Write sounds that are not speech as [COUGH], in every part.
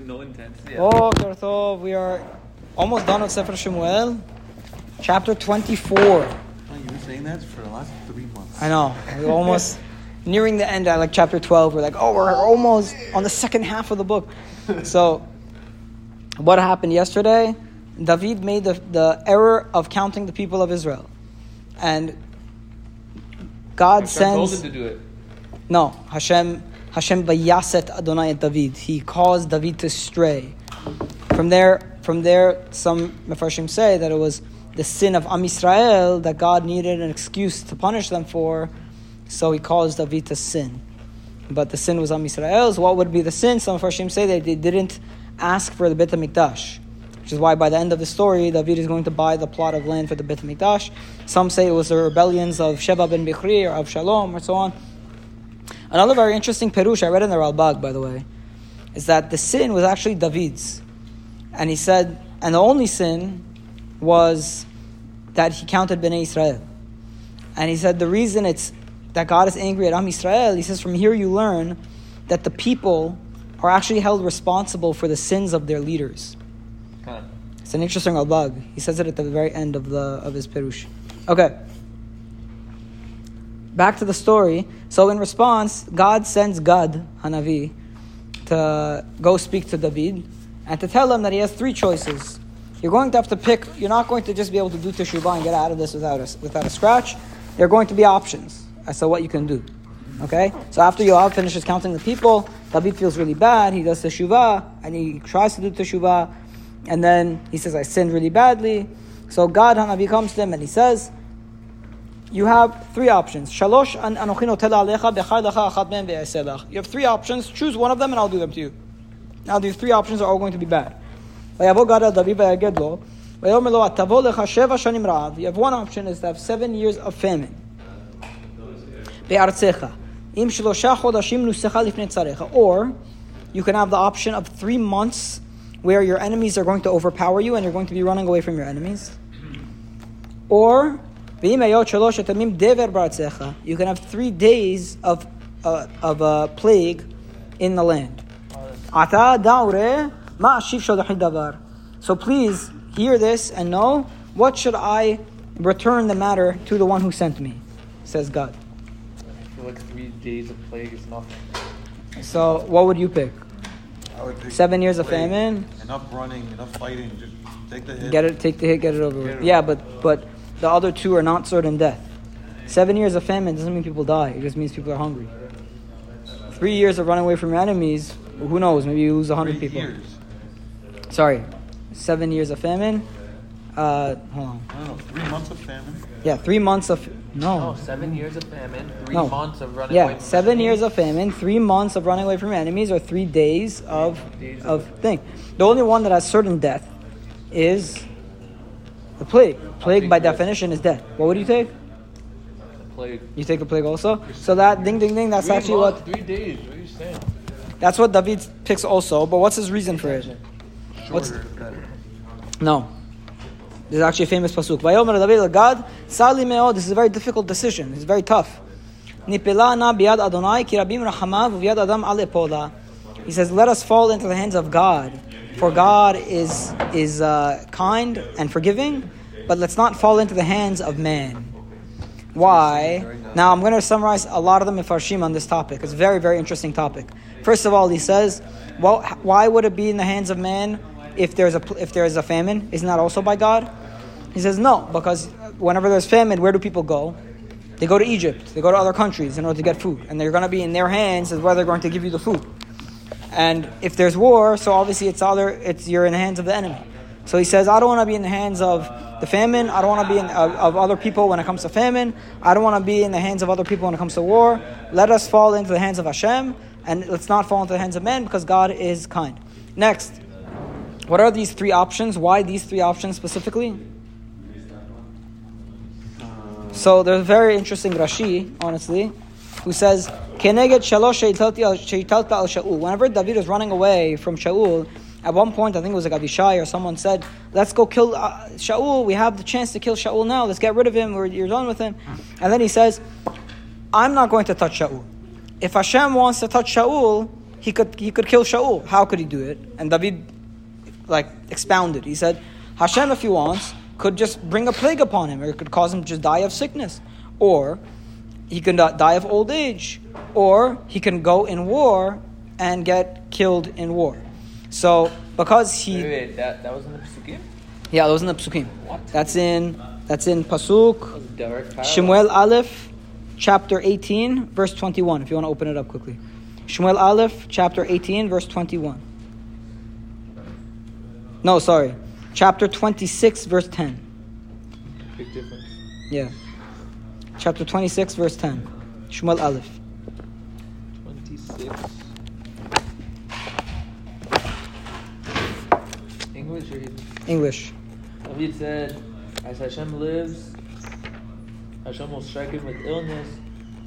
No intent. Yeah. Oh, Boker Tov, we are almost done with Sefer Shemuel, chapter 24. Oh, you've been saying that for the last three months. I know, we're almost [LAUGHS] nearing the end at like chapter 12. We're like, oh, we're almost on the second half of the book. So, what happened yesterday? David made the, the error of counting the people of Israel. And God Hashem told sends. him to do it. No, Hashem, Hashem bayaset Adonai et David. He caused David to stray. From there, from there, some Mefarshim say that it was the sin of Am Yisrael that God needed an excuse to punish them for, so He caused David to sin. But the sin was Am Yisrael's. What would be the sin? Some Mefarshim say that they didn't ask for the Beit HaMikdash. Which is why by the end of the story, David is going to buy the plot of land for the Beit HaMikdash. Some say it was the rebellions of Sheba ben Bichri or Avshalom or so on. Another very interesting perush I read in the Ralbag, by the way, is that the sin was actually David's, and he said, and the only sin was that he counted Bnei Israel, and he said the reason it's that God is angry at Am Israel. He says from here you learn that the people are actually held responsible for the sins of their leaders. It's an interesting Ralbag. He says it at the very end of the of his perush. Okay. Back to the story. So in response, God sends Gad Hanavi to go speak to David and to tell him that he has three choices. You're going to have to pick. You're not going to just be able to do teshuvah and get out of this without a, without a scratch. There are going to be options as to what you can do. Okay. So after Yoav finishes counting the people, David feels really bad. He does teshuvah and he tries to do teshuvah, and then he says, "I sinned really badly." So Gad Hanavi comes to him and he says, you have three options. Shalosh anochino tel alecha bechar lecha achat mem ve'eselach. You have three options. Choose one of them and I'll do them to you. Now these three options are all going to be bad. You have one option is to have seven years of famine. Or you can have the option of three months where your enemies are going to overpower you and you're going to be running away from your enemies. Or you can have three days of, uh, of a plague in the land. So please hear this and know what should I return the matter to the one who sent me, says God. I feel like three days of plague is nothing. So what would you pick? Would pick Seven years of famine. Enough running, enough fighting. Just take the hit. Get it, take the hit, get it over with. Yeah, but but the other two are not certain death. Seven years of famine doesn't mean people die. It just means people are hungry. Three years of running away from your enemies, who knows? Maybe you lose a hundred Three people. years. Sorry, seven years of famine. Uh, hold on. I don't know. Three months of famine. Yeah, three months of No, no. seven years of famine, three No. months of running away Yeah, from seven enemies. years of famine, three months of running away from enemies, or three days of days of thing. The only one that has certain death is the plague. Plague by definition is death. What would you take? Plague. You take the plague also. So that ding ding ding. That's Three actually months, what Three days. What are you saying? that's what David picks also. But what's his reason for it? What's- Shorter, better. No. This is actually a famous pasuk. Vayomer David Gad, Sali me'od. This is a very difficult decision. It's very tough. Nipela na biad Adonai ki rabim rachamav u'biad adam. He says, "Let us fall into the hands of God, for God is is uh, kind and forgiving, but let's not fall into the hands of man." Why? Now I'm going to summarize a lot of the mifarshim on this topic. It's a very very interesting topic. First of all, he says, "Well, why would it be in the hands of man if there's a if there is a famine? Isn't that also by God?" He says, "No, because whenever there's famine, where do people go? They go to Egypt. They go to other countries in order to get food, and they're going to be in their hands as where they're going to give you the food. And if there's war, so obviously it's other it's you're in the hands of the enemy. So he says, I don't want to be in the hands of the famine. I don't want to be in of, of other people when it comes to famine. I don't want to be in the hands of other people when it comes to war. Let us fall into the hands of Hashem, and let's not fall into the hands of men because God is kind. Next, what are these three options? Why these three options specifically? So there's a very interesting Rashi, honestly, who says, Whenever David was running away from Shaul, at one point I think it was like Abishai or someone said, "Let's go kill uh, Shaul. We have the chance to kill Shaul now. Let's get rid of him. We're, you're done with him." And then he says, "I'm not going to touch Shaul. If Hashem wants to touch Shaul, he could he could kill Shaul. How could he do it? And David like expounded. He said, Hashem, if he wants, could just bring a plague upon him, or could cause him to just die of sickness, or he can uh, die of old age, or he can go in war and get killed in war. So because he Wait, wait, that, that was in the yeah, those in the psukim. What? That's in that's in pasuk That was. Shemuel Aleph, chapter 18, verse 21. If you want to open it up quickly. Shemuel Aleph, chapter 18, verse 21. No, sorry. Chapter 26, verse 10. Big difference. Yeah. Chapter 26, verse 10. Shemuel Aleph. 26. English or Hebrew? English. David said, As Hashem lives, Hashem will strike him with illness,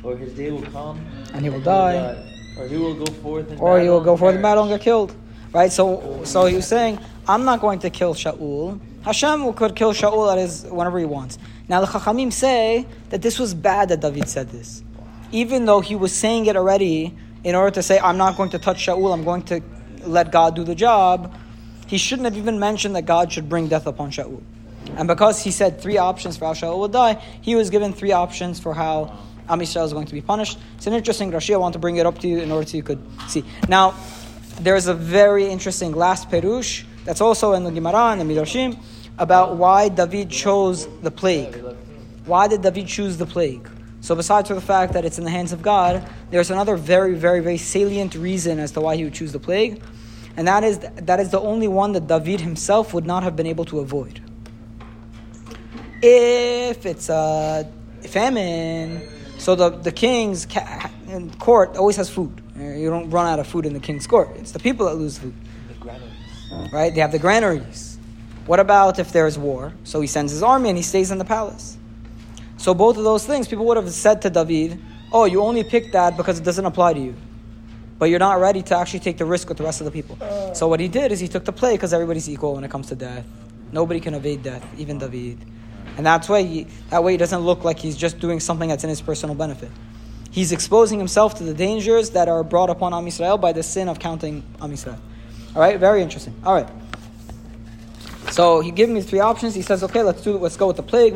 or his day will come, And he will die. Or he will go forth in Or he will go forth in perish. battle and get killed. Right? So so he was saying, I'm not going to kill Shaul. Hashem could kill Shaul at his whenever he wants. Now the Chachamim say that this was bad that David said this. Even though he was saying it already in order to say, I'm not going to touch Shaul, I'm going to let God do the job, he shouldn't have even mentioned that God should bring death upon Shaul. And because he said three options for how Shaul would die, he was given three options for how Am Yisrael is going to be punished. It's an interesting Rashi. I want to bring it up to you in order so you could see. Now, there's a very interesting last perush that's also in the Gemara and the Midrashim about why David chose the plague. Why did David choose the plague? So, besides for the fact that it's in the hands of God, there's another very, very, very salient reason as to why he would choose the plague, and that is that is the only one that David himself would not have been able to avoid. If it's a famine, so the the king's ca- court always has food. You don't run out of food in the king's court. It's the people that lose food The granaries. right? They have the granaries. What about if there's war? So he sends his army and he stays in the palace. So both of those things, people would have said to David, "Oh, you only picked that because it doesn't apply to you, but you're not ready to actually take the risk with the rest of the people." So what he did is he took the play because everybody's equal when it comes to death. Nobody can evade death, even David, and that's why he, that way he doesn't look like he's just doing something that's in his personal benefit. He's exposing himself to the dangers that are brought upon Am Yisrael by the sin of counting Am Yisrael. All right, very interesting. All right. So he gave me three options. He says, okay, let's do let's go with the plague.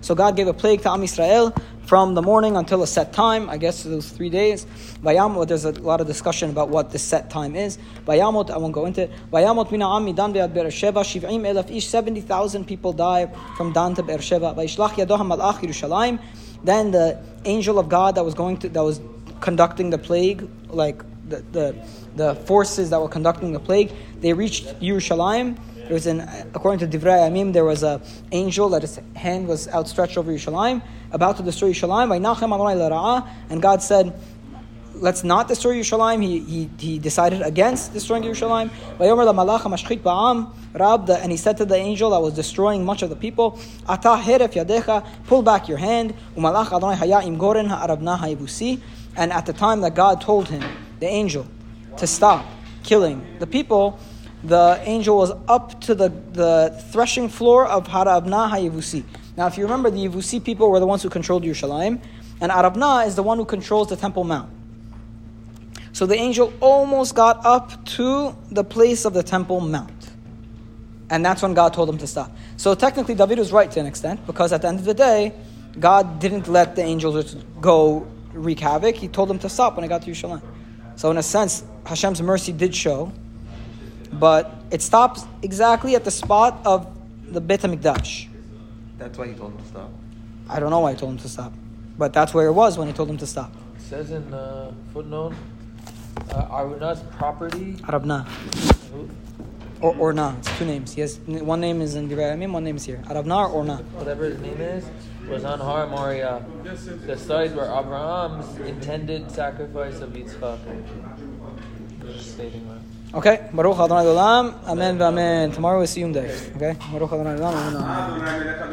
So God gave a plague to Am Yisrael from the morning until a set time. I guess those three days. There's a lot of discussion about what the set time is. I won't go into it. Vayamot mina ami dan be'ad Beersheba, shiv'im elaf ish, 70,000 people die from Dan to Beersheba. Then the angel of God that was going to, that was conducting the plague, like the, the, the forces that were conducting the plague, they reached Yerushalayim. There was an, according to Divrei Amim, there was a angel that his hand was outstretched over Yerushalayim, about to destroy Yerushalayim. And God said, let's not destroy Yerushalayim. He, he, he decided against destroying Yerushalayim. And he said to the angel that was destroying much of the people, pull back your hand. And at the time that God told him, the angel, to stop killing the people, the angel was up to the, the threshing floor of Harabna HaYevusi. Now, if you remember, the Yevusi people were the ones who controlled Yerushalayim, and Arabna is the one who controls the Temple Mount. So the angel almost got up to the place of the Temple Mount. And that's when God told him to stop. So technically, David was right to an extent, because at the end of the day, God didn't let the angels go wreak havoc. He told them to stop when it got to Yerushalayim. So, in a sense, Hashem's mercy did show, but it stops exactly at the spot of the Beit HaMikdash. That's why he told him to stop. I don't know why he told him to stop, but that's where it was when he told him to stop. It says in the footnote, uh, Araunah's property. Arabna. Or, Ornan. It's two names. He has, one name is in Divrei Amim, one name is here. Arabna Ornan. whatever his name is, was on Har Moria, uh, the site where Abraham's intended sacrifice of Yitzchak. Just stating that. Okay? Baruch Adonai Olam. Amen v'amen. Tomorrow is Siyum Day. Okay? Baruch Adonai Olam. Amen.